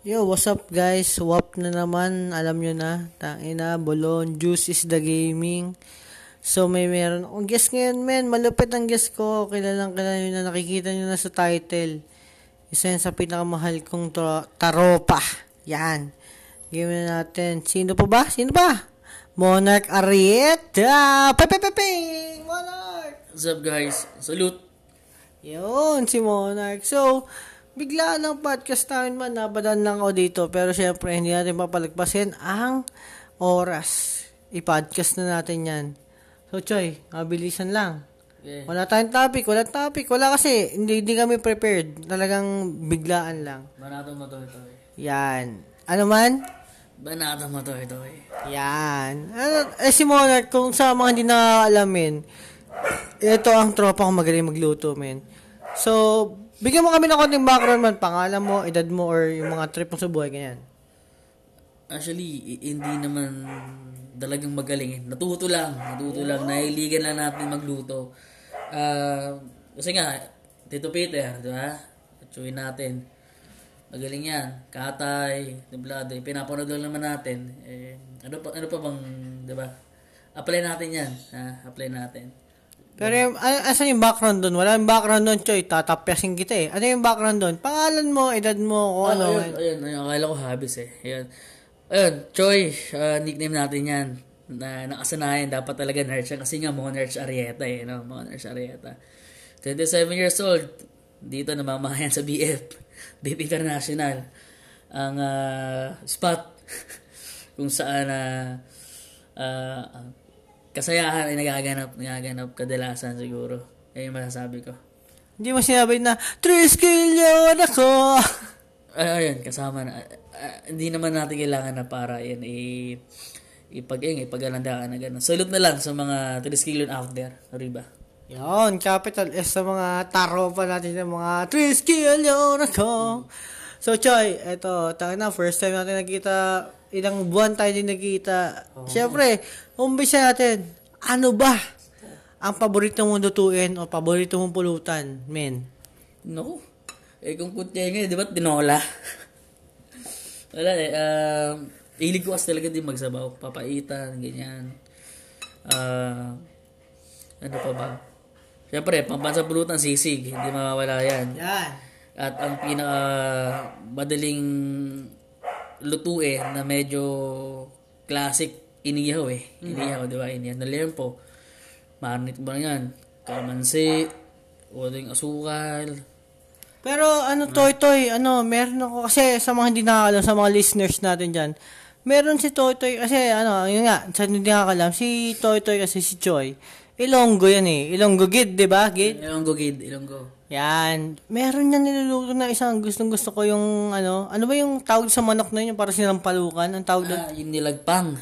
Yo, what's up guys? Swap na naman, alam nyo na. Tangina, Bolon, Juice is the gaming. So may meron akong guest ngayon, men. Malupit ang guest ko. Kilalang kilala nyo na nakikita nyo na sa title. Isa yan sa pinakamahal kong tro- taropa. Yan. Game na natin. Sino pa ba? Sino ba? Monarch Arieta! Pepe Pepe! Monarch! What's up guys? Salute! Yun, si Monarch. So, bigla lang podcast namin man, nabadan lang ako dito. Pero syempre, hindi natin papalagpasin ang oras. I-podcast na natin yan. So, Choy, mabilisan lang. Okay. Wala tayong topic, wala topic. Wala kasi, hindi, hindi kami prepared. Talagang biglaan lang. Banata mo to ito eh. Yan. Ano man? Banata mo to ito eh. Yan. Ano, eh, si Monarch, kung sa mga hindi nakakalamin, ito ang tropa kong magaling magluto, men. So, bigyan mo kami ng konting background man, pangalan mo, edad mo, or yung mga trip mo sa buhay, ganyan. Actually, hindi naman talagang magaling eh. Natuto lang. Natuto lang. Nahiligan lang natin magluto. Ah, kasi nga, Tito Peter, di ba? Atsuin natin. Magaling yan. Katay, Niblado. Pinapanood lang naman natin. Eh, ano pa, ano pa bang, di ba? Apply natin yan. Ha? Apply natin. Pero yung, a- asan yung background doon? Wala yung background doon, Choy. Tatapyasin kita eh. Ano yung background doon? Pangalan mo, edad mo, kung ano. Ayun, ayun, ayun, akala ko habis eh. Ayun. Ayun, Choi, ah, nickname natin yan. Na nakasanayan, dapat talaga nerd siya. Kasi nga, mga nerds Arieta eh, no? Mga nerds Arieta. 27 years old. Dito namamahayan sa BF. BF International. Ang ah, spot kung saan na kasayahan ay nagaganap, nagaganap kadalasan siguro. Ayun yung masasabi ko. Hindi mo sinabi na, Triskelion ako! Ay, ayun, kasama na. Ah, hindi naman natin kailangan na para yan i ipag eh, ipagalandaan na gano'n. Salute na lang sa mga triskilon out there. Sorry ba? Yon, capital S sa mga taropa natin ng mga Triskelion ako. So, Choy, eto, tayo na, first time natin nakita, ilang buwan tayo din nakita. Siyempre, umbisa natin, ano ba ang paborito mong lutuin o paborito mong pulutan, men? No. Eh kung kutya nga, di ba tinola? Wala eh. Um, hilig ko kasi talaga din magsabaw. Papaitan, ganyan. Ah, ano pa ba? Siyempre, pambansa pulutan, sisig. Hindi mawawala yan. Yan. At ang pinaka madaling lutuin na medyo classic inihaw eh. Inihaw, di ba? Inihaw na lempo. Marinate ba yan? Kamansi, uling asukal. Pero ano, Toy Toy, ano, meron ako, kasi sa mga hindi nakakalam, sa mga listeners natin dyan, meron si Toy Toy, kasi ano, yun nga, sa hindi nakakalam, si Toy Toy kasi si Choi, Ilonggo yan eh. Ilonggo gid, di ba? Gid? Ilonggo gid, ilonggo. Yan. Meron yan niluluto na isang gustong gusto ko yung ano, ano ba yung tawag sa manok na yun, yung para sinampalukan? Ang tawag doon? Ah, yung nilagpang.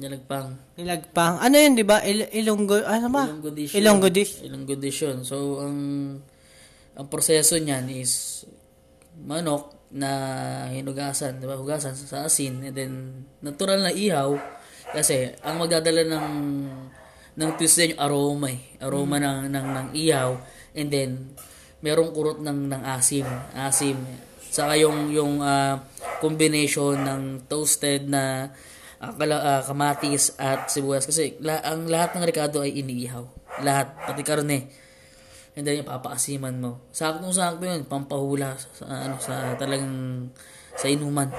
Nilagpang. Nilagpang. Ano yun, di ba? Il- Ilonggo, ano ba? Ilonggo dish. Ilonggo dish. Ilonggo dish yun. So, ang ang proseso niyan is manok na hinugasan, di ba? Hugasan sa asin and then natural na ihaw kasi ang magdadala ng ng twist din yung aroma eh. Aroma ng, ng, ng ihaw and then merong kurot ng ng asim, asim. Saka yung yung ah, combination ng toasted na kala- ah, kamatis at sibuyas kasi la, ang lahat ng rekado ay iniihaw. Lahat, pati karne. And then yung papaasiman mo. Saktong-sakto yun, pampahula sa, ano, sa talagang sa inuman.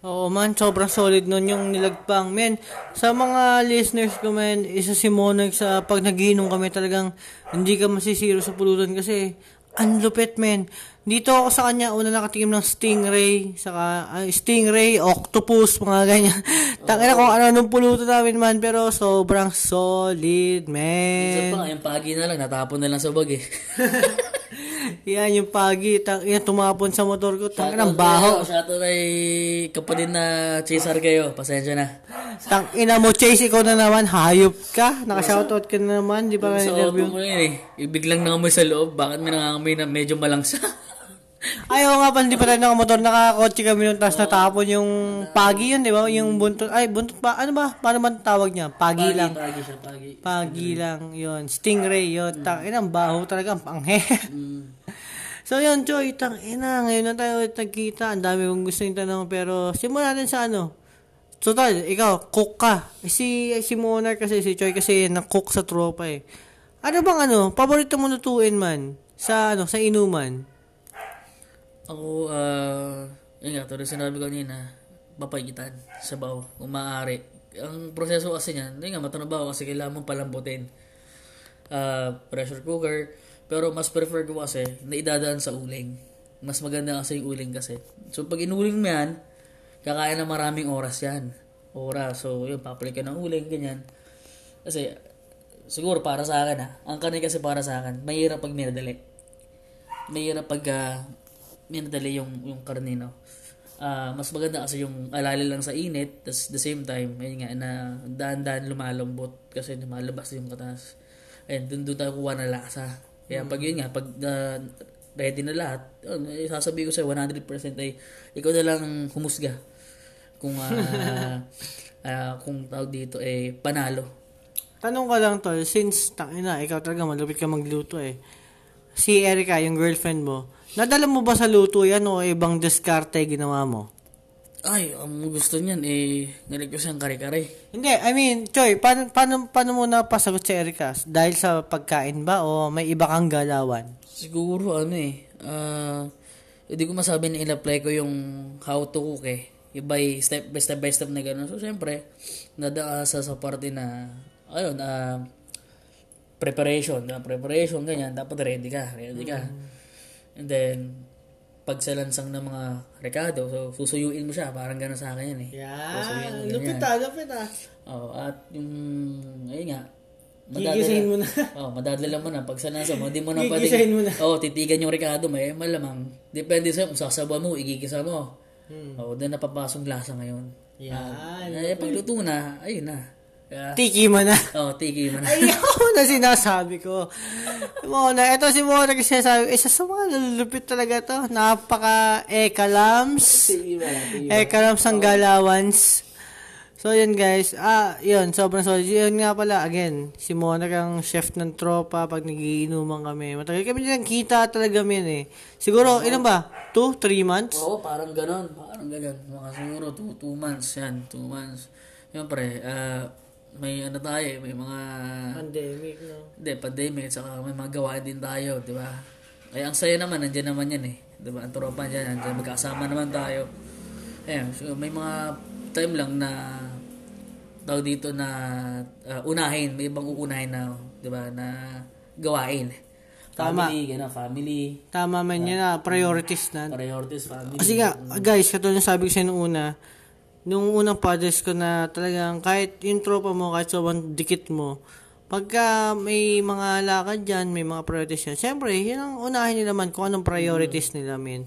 Oo man, sobrang solid nun yung nilagpang. Men, sa mga listeners ko men, isa si Monarch sa pag nagiinom kami talagang hindi ka masisiro sa pulutan kasi ang lupit men. Dito ako sa kanya, una nakatikim ng stingray, saka ah, stingray, octopus, mga ganyan. Tangina kung ano nung pulutan namin man, pero sobrang solid, Minsan men. pa nga, yung pagi na lang, natapon na lang sa bag eh. Yan yung pagi, tang, yan, tumapon sa motor ko, tangina ng baho. kayo, Shoutout kay kapatid na Cesar kayo. Pasensya na. Tang ina mo, Chase, ikaw na naman, hayop ka. Naka-shoutout ka na naman, di ba ka Sa interview? auto mo yun eh. Ibig lang nangamoy sa loob. Bakit may nangangamoy na medyo malangsa? Ayaw nga pa, hindi pa tayo nakamotor, nakakotse kami nung tapos natapon yung pagi yun, di ba? Yung buntot, ay, buntot pa, ano ba? Paano man tawag niya? Pagi, lang. Pagi siya, pagi. Pagi lang, yun. Stingray, yun. Tang ina, ang baho talaga, ang panghe. Mm. So yun, Choy, tang ina, ngayon na tayo ulit nagkita. Ang dami kong gusto yung tanong, pero simulan natin sa ano. Total, ikaw, cook ka. Eh, Si, si Monarch kasi, si Choy kasi nag-cook sa tropa eh. Ano bang ano, paborito mo lutuin man? Sa ano, sa inuman? Ako, ah, yun nga, tulad sinabi ko kanina, papagitan, sabaw, kung maaari. Ang proseso kasi niyan, yun nga, matanabaw kasi kailangan mong palambutin. Ah, pressure cooker, pero mas prefer ko kasi na idadaan sa uling. Mas maganda kasi yung uling kasi. So, pag inuling mo yan, kakain na maraming oras yan. Oras. So, yun, papalit ka ng uling, ganyan. Kasi, siguro para sa akin ha, ang kanin kasi para sa akin, mahirap pag minadali mahirap pag uh, minadali yung, yung karne, no? Ah, mas maganda kasi yung alala lang sa init, tas the same time, ayun nga, na daan-daan lumalambot kasi lumalabas yung katas. Ayun, dun, dun tayo kuha na lasa. Kaya pag yun nga, pag ah, ready na lahat, yun, eh, sasabihin ko sa'yo, 100% ay ikaw na lang humusga. Kung, ah, ah, kung tawag dito, eh, panalo. Tanong ka lang tol, since tangina, ikaw talaga malupit ka magluto eh. Si Erica, yung girlfriend mo, nadala mo ba sa luto yan o ibang diskarte ginawa mo? Ay, ang gusto niyan, eh, galing ko siyang kare-kare. Hindi, I mean, Choy, paano, paano, paano mo napasagot si Erica? Dahil sa pagkain ba o may iba kang galawan? Siguro ano eh, ah, hindi ko masabi na in-apply ko yung how to cook eh. Yung by step by step by step na gano'n. So, syempre, nadaasa sa parte na, ayun, ah, preparation, na preparation, ganyan, dapat ready ka, ready ka. And then, pag sa lansang ng mga rekado, so susuyuin mo siya, parang gano'n sa akin yan eh. Mo, ganyan. ah, lupit ah. Oo, at yung, ayun nga, Gigisahin mo na. oh, madadala mo na. Pag sa nasa mo, hindi mo na Gigisahin mo na. Oo, oh, titigan yung rekado, may malamang. Depende sa'yo kung sasabaw mo, igigisa mo. Hmm. Oo, doon napapasong lasa ngayon. Yan. Eh, pagluto na, ayun na. Kaya, Tiki mo na. oh, tigi mo na. Ayaw na sinasabi ko. Mona, ito si Mona kasi sinasabi, isa sa mga lulupit talaga to. Napaka ekalams. Ekalams ang galawans. So, yun guys. Ah, yun. Sobrang solid. Yun nga pala, again, si Mona ang chef ng tropa pag nagiinuman kami. Matagal kami nilang kita talaga min eh. Siguro, ilan ba? Two? Three months? Oo, parang ganon. Parang ganon. Mga siguro, two, two months yan. Two months. Siyempre, ah, may ano tayo, eh, may mga Pandemic, no? Hindi, pandemic, at saka may mga gawain din tayo, di ba? Ay, ang saya naman, nandiyan naman yan eh. Di ba? Ang tropa dyan, nandiyan, magkasama naman tayo. Ayan, so may mga time lang na tawag dito na ah, unahin, may ibang uunahin na, di ba, na gawain. Tama. Family, gano'n, family, Tama man yan na, priorities na. priorities, family. Kasi nga, guys, katulad ng sabi ko sa nung una, nung unang podcast ko na talagang kahit yung tropa mo, kahit sobrang dikit mo, pagka may mga lakad dyan, may mga priorities yan, siyempre, yun ang unahin nila man kung anong priorities nila, men.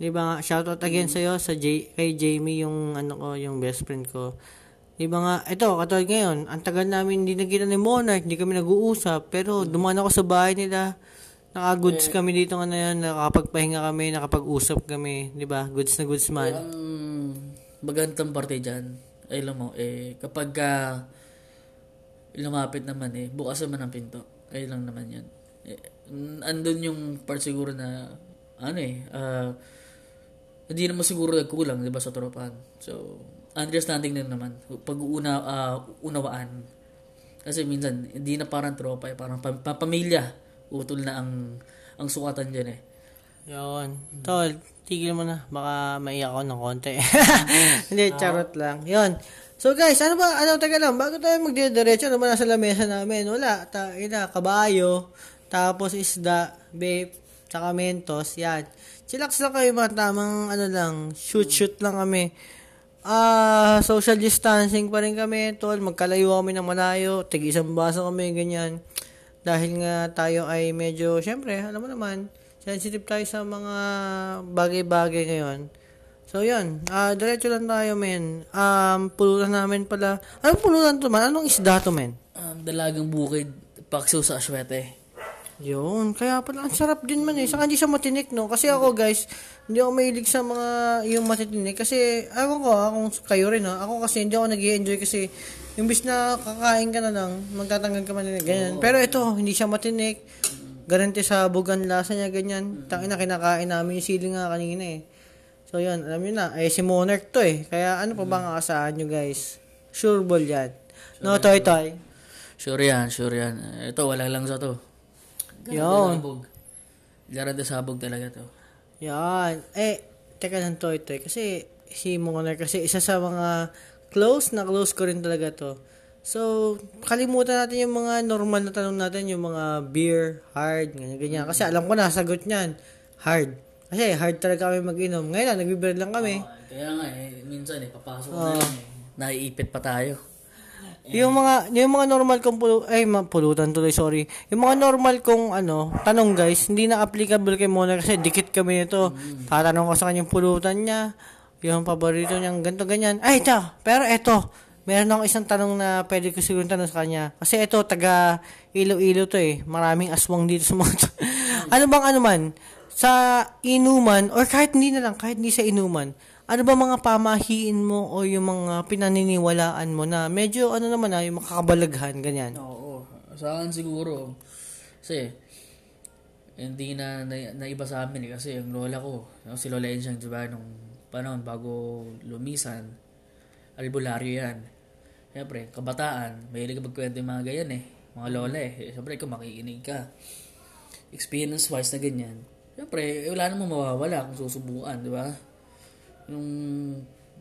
Di ba nga, shoutout again sa'yo, sa J- kay Jamie, yung ano ko, yung best friend ko. Di ba nga, ito, katulad ngayon, ang tagal namin hindi nagkita ni Monarch, hindi kami nag-uusap, pero dumaan ako sa bahay nila, naka-goods kami dito nga na yan, nakapagpahinga kami, nakapag-usap kami, di ba? Goods na goods man. Ang magandang parte dyan, ay alam mo, eh, kapag ka lumapit naman eh, bukas naman ang pinto. Ay lang naman yan. Eh, andun yung part siguro na, ano eh, ah, hindi naman siguro nagkulang, di ba, sa tropahan. So, understanding din naman. Pag-una, ah, unawaan. Kasi minsan, hindi na parang tropa, eh, parang pam- pa- pamilya. Utol na ang, ang sukatan dyan eh. Yun. Tol, tigil mo na. Baka maiyak ako ng konti. Hindi, charot lang. Yun. So guys, ano ba, ano, taga lang, bago tayo magdidiretso, ano ba nasa lamesa namin? Wala, ta, ina, kabayo, tapos isda, babe, tsaka mentos, yan. Chillax lang kayo mga tamang, ano lang, shoot-shoot lang kami. Ah, social distancing pa rin kami, tol. Magkalayo kami ng malayo, tig isang baso kami, ganyan. Dahil nga tayo ay medyo, syempre, alam mo naman, sensitive tayo sa mga bagay-bagay ngayon. So, yun. Ah, diretso lang tayo, men. Um, pulutan namin pala. Anong pulutan to, man? Anong isda to, men? Um, dalagang bukid, pakso sa aswete. Yun. Kaya pala, ang sarap din man eh. Saka hindi siya matinik, no? Kasi ako, guys, hindi ako mahilig sa mga yung matitinik. Kasi, ako ko, ah, kung kayo rin, ha? Ako kasi, hindi ako nag enjoy kasi, yung bis na kakain ka na lang, magtatanggal ka man na ganyan. Pero ito, hindi siya matinik. Garanti sa bugan lasa niya, ganyan. Tangina, kinakain namin yung sili nga kanina eh. So, yun, alam niyo na. Eh, si Monarch to eh. Kaya ano pa bang aasahan nyo, guys? Sure ball yan. No, toy, toy. Sure yan, sure yan. Ito, wala lang sa to. Yun. Garante sabog talaga to. Yan. Eh, teka lang, toy, toy. Kasi, si Monarch, kasi isa sa mga close na close ko rin talaga to. So, kalimutan natin yung mga normal na tanong natin, yung mga beer, hard, ganyan, ganyan. Kasi alam ko na, sagot niyan, hard. Kasi hard talaga kami mag-inom. Ngayon lang, nagbe-beer lang kami. Ah, kaya nga eh, minsan eh, papasok na lang eh. Naiipit pa tayo. Yung mga yung mga normal kong pulu- ay pulutan tuloy sorry. Yung mga normal kong ano, tanong guys, hindi na applicable kay Mona kasi dikit kami nito. Tatanong ko sa kanya yung pulutan niya, yung paborito niyang ganto ganyan. Ay, ito, pero eto, meron ako isang tanong na pwede ko siguro tanong sa kanya. Kasi ito, taga Iloilo to eh. Maraming aswang dito sa mga to. ano bang ano man, sa inuman, or kahit hindi na lang, kahit hindi sa inuman, ano ba mga pamahiin mo o yung mga pinaniniwalaan mo na medyo ano naman na yung makakabalaghan, ganyan? Oo. Sa akin siguro, kasi, hindi na, na naiba sa amin eh. Kasi yung lola ko, si Lola Ensyang, di ba, nung panahon bago lumisan, albularyo yan. Siyempre, kabataan, mahilig magkwento yung mga ganyan eh. Mga lola eh. Siyempre, kung makikinig ka, experience-wise na ganyan, siyempre, eh, wala namang mawawala kung susubukan, di ba? Yung,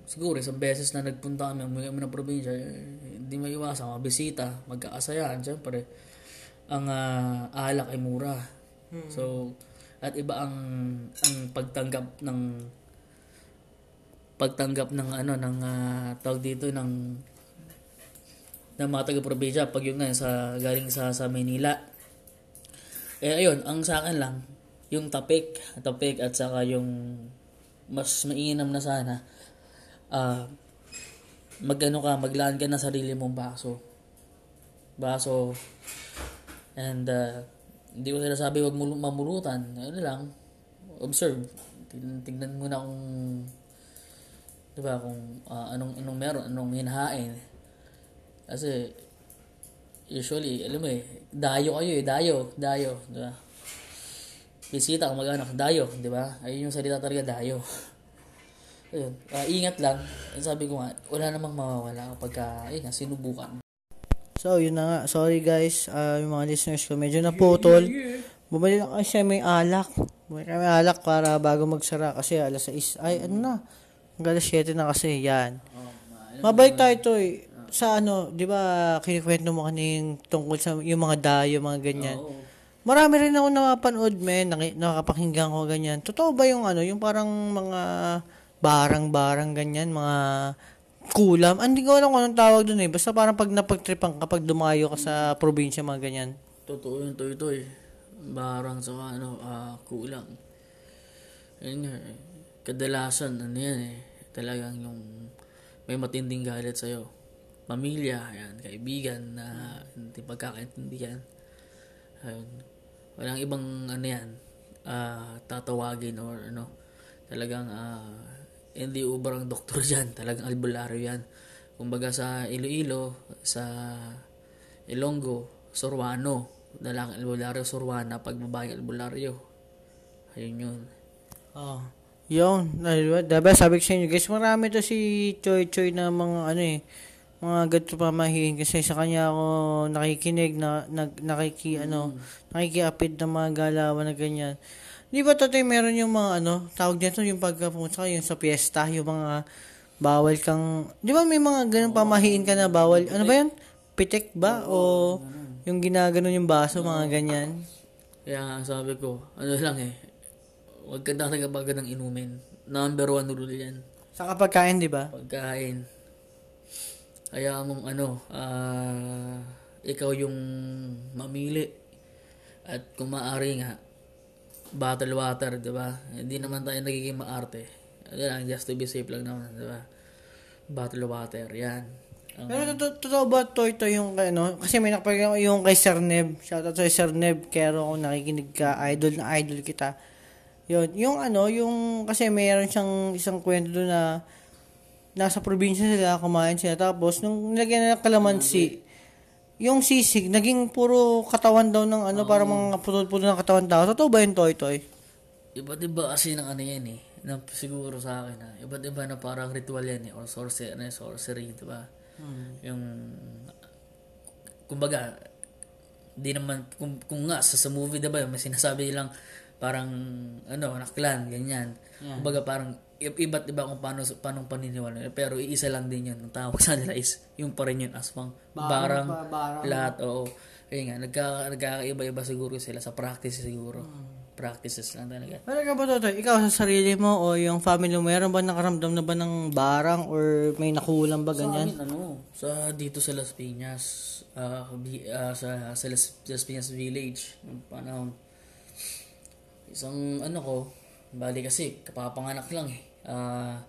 siguro, isang beses na nagpunta kami, umuwi kami ng probinsya, eh, hindi maiwasan, mga bisita, magkakasayaan, siyempre, ang ah, alak ay mura. So, at iba ang ang pagtanggap ng pagtanggap ng ano ng ah, tawag dito ng ng mga taga-probinsya pag yung nga sa galing sa sa Manila. Eh ayun, ang sa akin lang yung tapik, tapik at saka yung mas mainam na sana ah magano ka, maglaan ka ng sarili mong baso. Baso and uh, hindi ko sinasabi wag mulu- mamulutan. Ano lang, observe. Tignan mo na kung 'di ba kung ah, anong anong meron, anong hinahain. Kasi usually, alam mo eh, dayo kayo eh, dayo, dayo, 'di ba? Bisita kung mag-anak, dayo, 'di ba? Ayun yung salita talaga, dayo. Ayun, ah, ingat lang. Sabi ko nga, wala namang mawawala kapag ka, ayun nga, sinubukan. So, yun na nga. Sorry guys, ah, yung mga listeners ko, medyo naputol. Bumalik lang kasi may alak. Bumalik kami alak para bago magsara kasi alas 6. Ay, ano na? Hanggang alas 7 na kasi, yan. Mabalik tayo to eh. Sa ano, di ba, kinikwento mo kaning tungkol sa yung mga dayo, mga ganyan. Oo. Marami rin ako napapanood, men, naki, nakakapakinggan ko ganyan. Totoo ba yung ano, yung parang mga barang-barang ganyan, mga kulam? Ah, Hindi ko alam kung anong tawag dun eh. Basta parang pag napagtripan kapag dumayo ka sa probinsya, mga ganyan. Totoo yun, toy toy. Barang sa ano, ah, kulang. Yun nga eh. Kadalasan, ano yan eh. Talagang yung may matinding galit sa'yo. Pamilya, yan, kaibigan na hindi pagkakaintindihan. Ayun. Walang ibang ano yan, ah, tatawagin or ano. Talagang ah, hindi uber ang doktor dyan. Talagang albularyo yan. Kumbaga sa Iloilo, sa Ilonggo, Sorwano. Dalang albularyo, Sorwana. Pag babae albularyo. Ayun yun. Oh. Yun, diba, diba sabi ko sa inyo guys, marami to si Choy Choy na mga ano eh, mga ganito pamahiin kasi sa kanya ako nakikinig na nag, nakiki ano, nakikiapid ng mga galawan na ganyan. Di ba totoy meron yung mga ano, tawag dito yung pagkapunta ka yung sa piyesta, yung mga bawal kang, di ba may mga ganun pamahiin ka na bawal, ano ba yun? Pitik ba? O yung ginaganon yung baso, mga ganyan? Kaya sabi ko, ano lang eh, huwag ka na nagkabaga ng inumin. Number one rule yan. Sa kapagkain, di ba? Pagkain. Kaya mong ano, ah, ikaw yung mamili. At kung maaari nga, bottle water, di ba? Hindi naman tayo nagiging maarte. Just to be safe lang naman, di ba? Bottle water, yan. Ang- Pero totoo, totoo ba to ito yung ano? Kasi may nakapag yung kay Sir Neb. Shoutout sa Sir Neb. Kero kung nakikinig ka, idol na idol kita. Yun, yung ano, yung kasi mayroon siyang isang kwento doon na nasa probinsya sila, kumain sila. Tapos, nung nilagyan nila ng kalamansi, yung sisig, naging puro katawan daw ng ano, para mga putol-putol ng katawan daw. Totoo ba yun, Toy Toy? Iba't iba kasi ng ano yan eh. Na, siguro sa akin ha. Iba't iba na parang ritual yan eh. Or sorcery, ano, sorcery, di ba? Yung, kumbaga, di naman, kung, kung nga, sa, sa movie, di ba, may sinasabi lang, parang, ano, naklan, ganyan. Kumbaga, parang, iba't iba kung paano, paano paniniwala. Pero iisa lang din yun. Ang tawag sa nila is, yung pa rin yun, aswang. Barang, ba- barang. lahat, oo. Kaya nga, nagka, nagkakaiba-iba siguro sila sa practice siguro. Practices lang talaga. Pero ka ba, Totoy? Ikaw sa sarili mo o yung family mo, meron ba nakaramdam na ba ng barang or may nakulang ba Sa ganyan? amin, ano, sa dito sa Las Piñas, bi- ah, sa, sa Las, Las Piñas Village, yung panahon, isang ano ko, bali kasi, kapapanganak lang eh. Ah,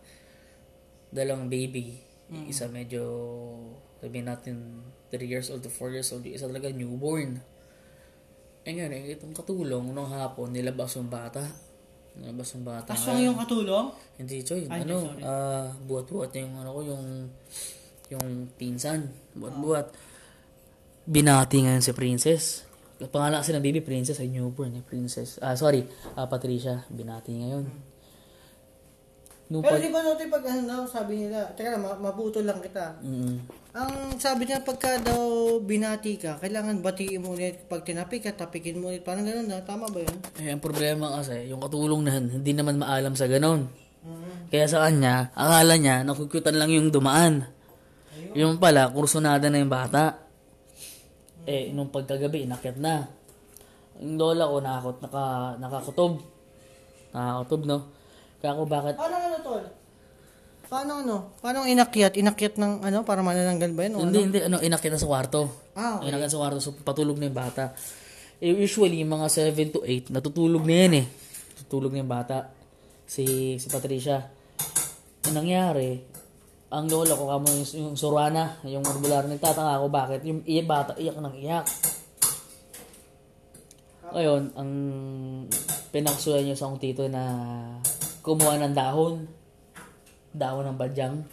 dalawang baby. Isa medyo, sabihin natin, 3 years old to 4 years old. Yung Isa talaga newborn. Eh nga eh, itong katulong, nung hapon, nilabas yung bata. Nilabas yung bata. Aswang yung katulong? Hindi, Choy. ano, ah, buhat-buhat yung ano ko, yung, yung pinsan. Buhat-buhat. Binati ngayon si Princess. Pangalan kasi ng baby, Princess, ay newborn, eh, Princess. Ah, sorry, ah, Patricia. Binati ngayon. Nung Pero pag... di ba Totoy pag ano, sabi nila, teka lang, ma- mabuto lang kita. Mm, Ang sabi niya pagka daw binati ka, kailangan batiin mo ulit pag tinapi ka, tapikin mo ulit. Parang ganun na, tama ba yun? eh, ang problema kasi, yung katulong na hindi naman maalam sa ganon. Kaya sa kanya, akala niya, nakukutan lang yung dumaan. Yung pala, kursunada na yung bata. Eh, nung pagkagabi, inakyat na. Yung lola ko, nakakot, naka, nakakutob. Nakakutob, no? Kaya ako, bakit? Paano ano, Tol? Paano ano? Paano inakyat? Inakyat ng ano, para manananggal ba yun? O, Hindi, hindi, ano, inakyat na sa kwarto. Ah, okay. Inakyat sa kwarto, so patulog na yung bata. Eh, usually, mga 7 to 8, natutulog na yan eh. Tutulog na yung bata. Si, si Patricia. Ang nangyari, ang lola ko, kamo yung, yung surwana, yung regular, nagtataka ako bakit. Yung iyak bata, iyak ng iyak. Ngayon, ang pinaksuyan niyo sa akong tito na kumuha ng dahon. Dahon ng badyang.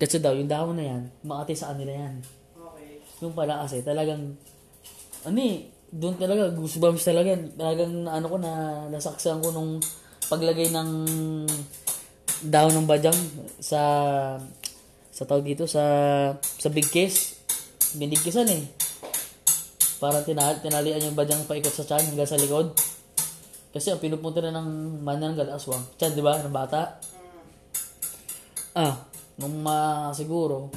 Kasi daw, yung dahon na yan, makati sa kanila yan. Okay. Yung pala kasi, talagang, ano eh, doon talaga, goosebumps talaga. Talagang, ano ko, na, nasaksayan ko nung paglagay ng dahon ng badyang sa, sa tawag dito, sa, sa big case. Binigkisan eh. Parang tinali, tinalian yung badyang paikot sa tiyan hanggang sa likod. Kasi ang pinupunta na ng manananggal aswang. Tiyan, di ba? Ng bata. Ah, nung ma siguro,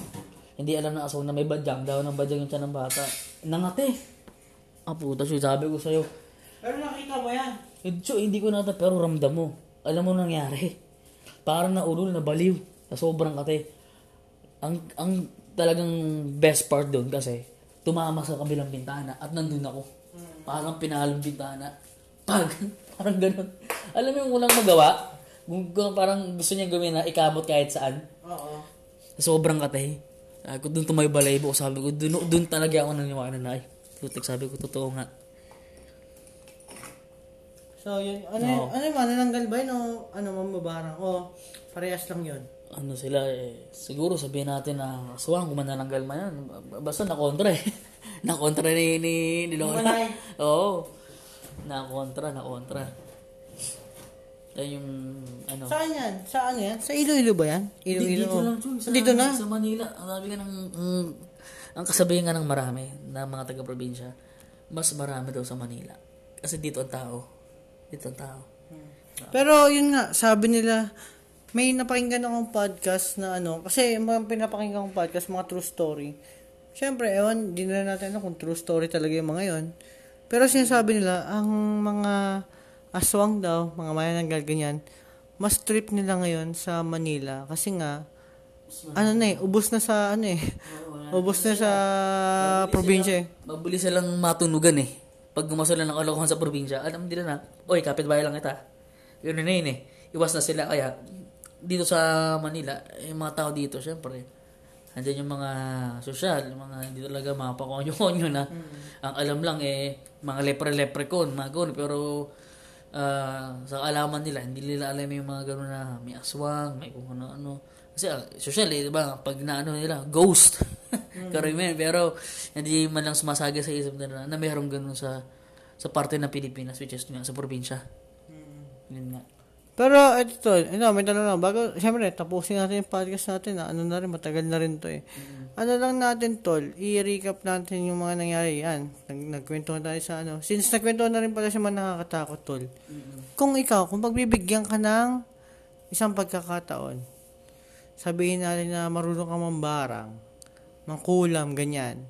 hindi alam ng aswang na may badyang, daw ng badyang yung tiyan ng bata. Nangate. Ah, puta siya, sabi ko sa'yo. Pero nakita mo yan. Hindi, hindi ko nata, pero ramdam mo. Alam mo nangyari. Parang naulol, na baliw. Na sobrang kate. Ang, ang talagang best part doon kasi, tumama sa kabilang bintana at nandun ako. Parang pinalong bintana. Pag, parang ganun. Alam mo yung walang magawa? Kung, kung parang gusto niya gawin na ikamot kahit saan. Oo. Sobrang katay. Sabi ko, doon tumayo balaybo. Sabi ko, doon, doon talaga ako naniwala na, ay, putik, sabi ko, totoo nga. So, yun. Ano, yun? ano yung manananggal ba yun o ano, mamabarang? O, parehas lang yun. Ano sila, eh, siguro sabihin natin na aswang, kung manananggal man yan. Basta nakontra eh. nakontra ni, ni, ni Lola. Oo. Nakontra, nakontra. Yan yung, ano. Saan yan? Saan yan? Sa Iloilo ba yan? Iloilo. dito lang, Chuy. Sa, Dito na? Sa Manila. Ang sabi ka ng, ang, ang kasabihan nga ng marami, na mga taga-probinsya, mas marami daw sa Manila. Kasi dito ang tao. Dito ang tao. Pero yun nga, sabi nila, may napakinggan akong podcast na ano, kasi mga pinapakinggan kong podcast, mga true story. Siyempre, ewan, di na natin alam kung true story talaga yung mga yon. Pero sinasabi nila, ang mga aswang daw, mga manananggal ganyan, mas trip nila ngayon sa Manila. Kasi nga, ano na eh, ubos na sa ano eh. ubos na sa probinsya eh. Mabilis silang matunugan eh. Pag gumasol na ng kalokohan sa probinsya, alam nila na, oy, kapitbahay lang kita. Yun na yun eh. Iwas na sila. Kaya, dito sa Manila, yung mga tao dito, syempre, andyan yung mga sosyal, yung mga hindi talaga mga pakonyo-konyo na ang alam lang eh, mga lepre-leprecon, mga gano'n. Pero, ah, sa alaman nila, hindi nila alam yung mga gano'n na may aswang, may kung ano-ano. Kasi, ah, sosyal eh, di ba? Pag naano nila, ghost. Karimen. Pero, hindi man lang sumasaga sa isip nila na mayroong ganun sa sa parte ng Pilipinas, which is nga, sa probinsya. Yun nga. Pero ito ito, may tanong lang. Bago, siyempre, tapusin natin yung podcast natin. Na, ano na rin, matagal na rin to eh. Ano lang natin tol, i-recap natin yung mga nangyari. Yan, nag nagkwento tayo sa ano. Since nagkwento na rin pala siya man nakakatakot tol. Kung ikaw, kung pagbibigyan ka ng isang pagkakataon, sabihin natin na marunong ka mambarang, mangkulam, ganyan.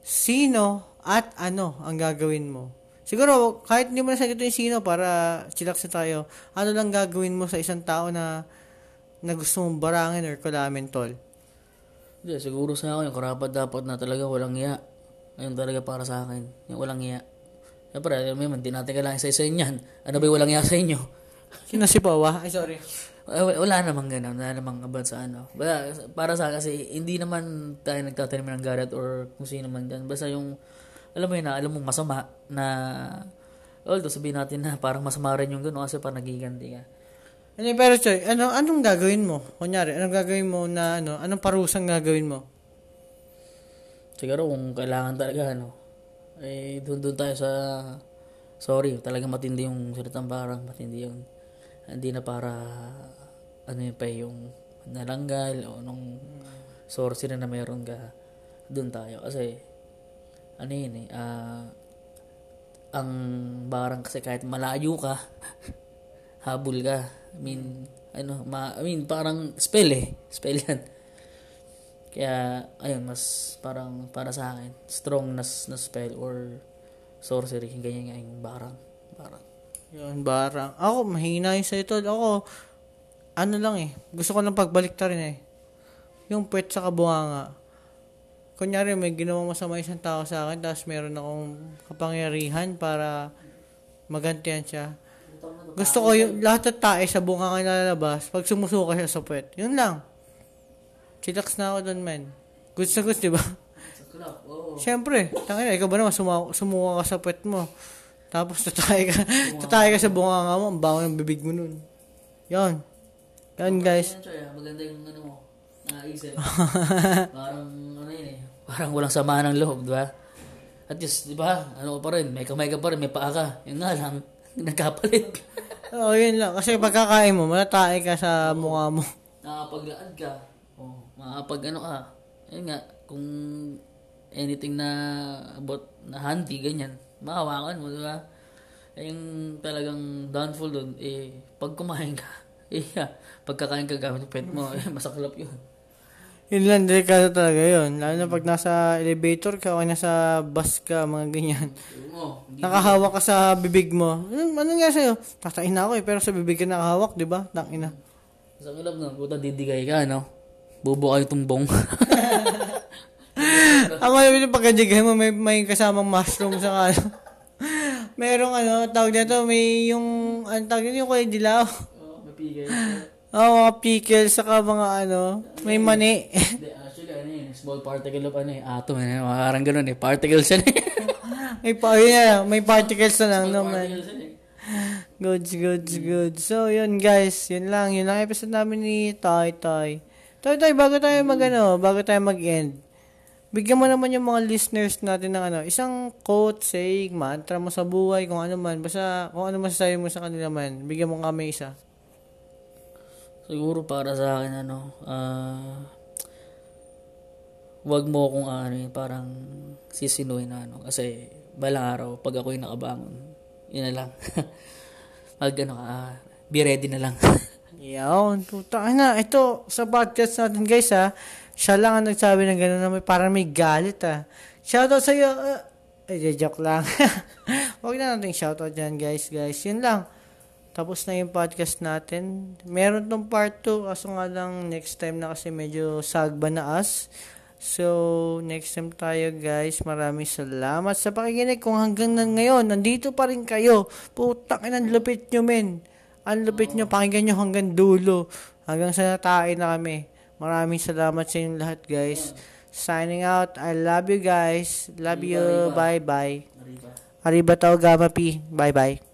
Sino at ano ang gagawin mo? Siguro, kahit hindi mo na sagutin yung sino para chillax na tayo, ano lang gagawin mo sa isang tao na na gusto mong barangin or kulamin, tol? Hindi, siguro sa akin, yung karapat dapat na talaga walang iya. Ayun talaga para sa akin, yung walang iya. Siyempre, mo yun, di natin kailangan isa-isa yan. Ano ba yung walang iya sa inyo? Sino si Pawa? Ay, sorry. Eh, Wala, wala namang ganun, wala namang abad sa ano. Basta, para sa kasi hindi naman tayo nagtatanim ng garat or kung sino man dyan. Basta yung, alam mo yun na, alam mong masama na, although sabihin natin na parang masama rin yung gano'n kasi parang nagiganti ka. Ano, pero Choy, ano, anong gagawin mo? Kunyari, anong gagawin mo na, ano, anong parusang gagawin mo? Siguro kung kailangan talaga, ano, eh, doon doon tayo sa, sorry, talaga matindi yung salitang parang, matindi yung, hindi na para, ano yun pa yung nalanggal o nung sorcery na meron ka, doon tayo. Kasi, ano yun eh, ah, ang barang kasi kahit malayo ka, habol ka. I mean, ano, ma, I mean, parang spell eh. Spell yan. Kaya, ayun, mas parang para sa akin, strong na, na spell or sorcery, ganyan nga yung barang. Barang. Yun, barang. Ako, mahina yung sa'yo, tol. Ako, ano lang eh, gusto ko lang pagbalik ta rin eh. Yung pet sa kabunganga. Kunyari, may ginawa masama isang tao sa akin, tapos meron akong kapangyarihan para magantihan siya. Gusto ko yung lahat ng tae sa bunga nga lalabas pag sumusuka siya sa puwet. Yun lang. Chillax na ako doon, man. Goods na goods, di ba? Siyempre, tangina, ikaw ba naman suma- sumuka ka sa puwet mo. Tapos tatay ka, tatay ka sa bunga nga mo, ang bago ng bibig mo nun. Yan. Yan, guys. Ah, maganda yung ano mo, naisip. parang, ano yun eh, parang walang samaan ng loob, di ba? At least, di ba, ano pa rin, may kamay ka pa rin, may paa ka. Yun nga lang, nagkapalit. Oo, yun lang. Kasi pagkakain mo, malatay ka sa mukha mo. nakapaglaan ka, oh, makapag ano ka, yun nga, kung anything na about na handy, ganyan, mahawakan mo, di ba? Eh, yung talagang downfall doon, eh, pag kumain ka, eh, pagkakain ka gamit yung pet mo, eh, masaklap yun. Yun lang, delikado talaga yun. Lalo na pag nasa elevator ka o nasa bus ka, mga ganyan. Oo, Nakahawak ka sa bibig mo. Ano, ano nga sa'yo? Tatain na ako eh, pero sa bibig ka nakahawak, di ba? Tangina. Sa kilab na, puta didigay ka, no? Bubo kayo tumbong. Ang alam yung pagkadigay mo, may, may kasamang mushroom sa ano. Merong ano, tawag dito, may yung, ang tawag dito yung kulay dilaw. Oo, mapigay. Oo, mga pickles, saka mga ano, may mani. Actually, ano yun, small particle of ano eh, atom, eh, parang ganun eh, particles yan eh. may, pa, yun na, may particles na lang naman. particles yan eh. Goods, goods, goods. So, yun guys, yun lang. Yun lang episode namin ni Toy Toy. Toy Toy, bago tayo mag ano, bago tayo mag-end, bigyan mo naman yung mga listeners natin ng ano, isang quote, saying, mantra mo sa buhay, kung ano man. Basta, kung ano masasabi mo sa kanila man, bigyan mo kami isa. Siguro para sa akin, ano, ah, wag mo kung ano parang sisinuhin na ano. Kasi, balang araw, pag ako'y nakabangon, yun na lang. Mag, ano ah, be ready na lang. Yawn, puta na. Ito, sa podcast natin guys ha, siya lang ang nagsabi ng gano'n na may, parang may galit ha. Shoutout sa iyo. Uh, eh, joke lang. Huwag na natin shoutout dyan guys, guys. Yun lang. Tapos na yung podcast natin. Meron tong part 2, kaso nga lang next time na kasi medyo sagba na us. So, next time tayo guys. Maraming salamat sa pakikinig. Kung hanggang na ngayon, nandito pa rin kayo. Putang ina, ang lupit nyo men. Ang lupit nyo, pakinggan nyo hanggang dulo. Hanggang sa natain na kami. Maraming salamat sa inyong lahat guys. Signing out. I love you guys. Love you. Bye-bye. Arriba. Arriba tao Gama P. Bye-bye.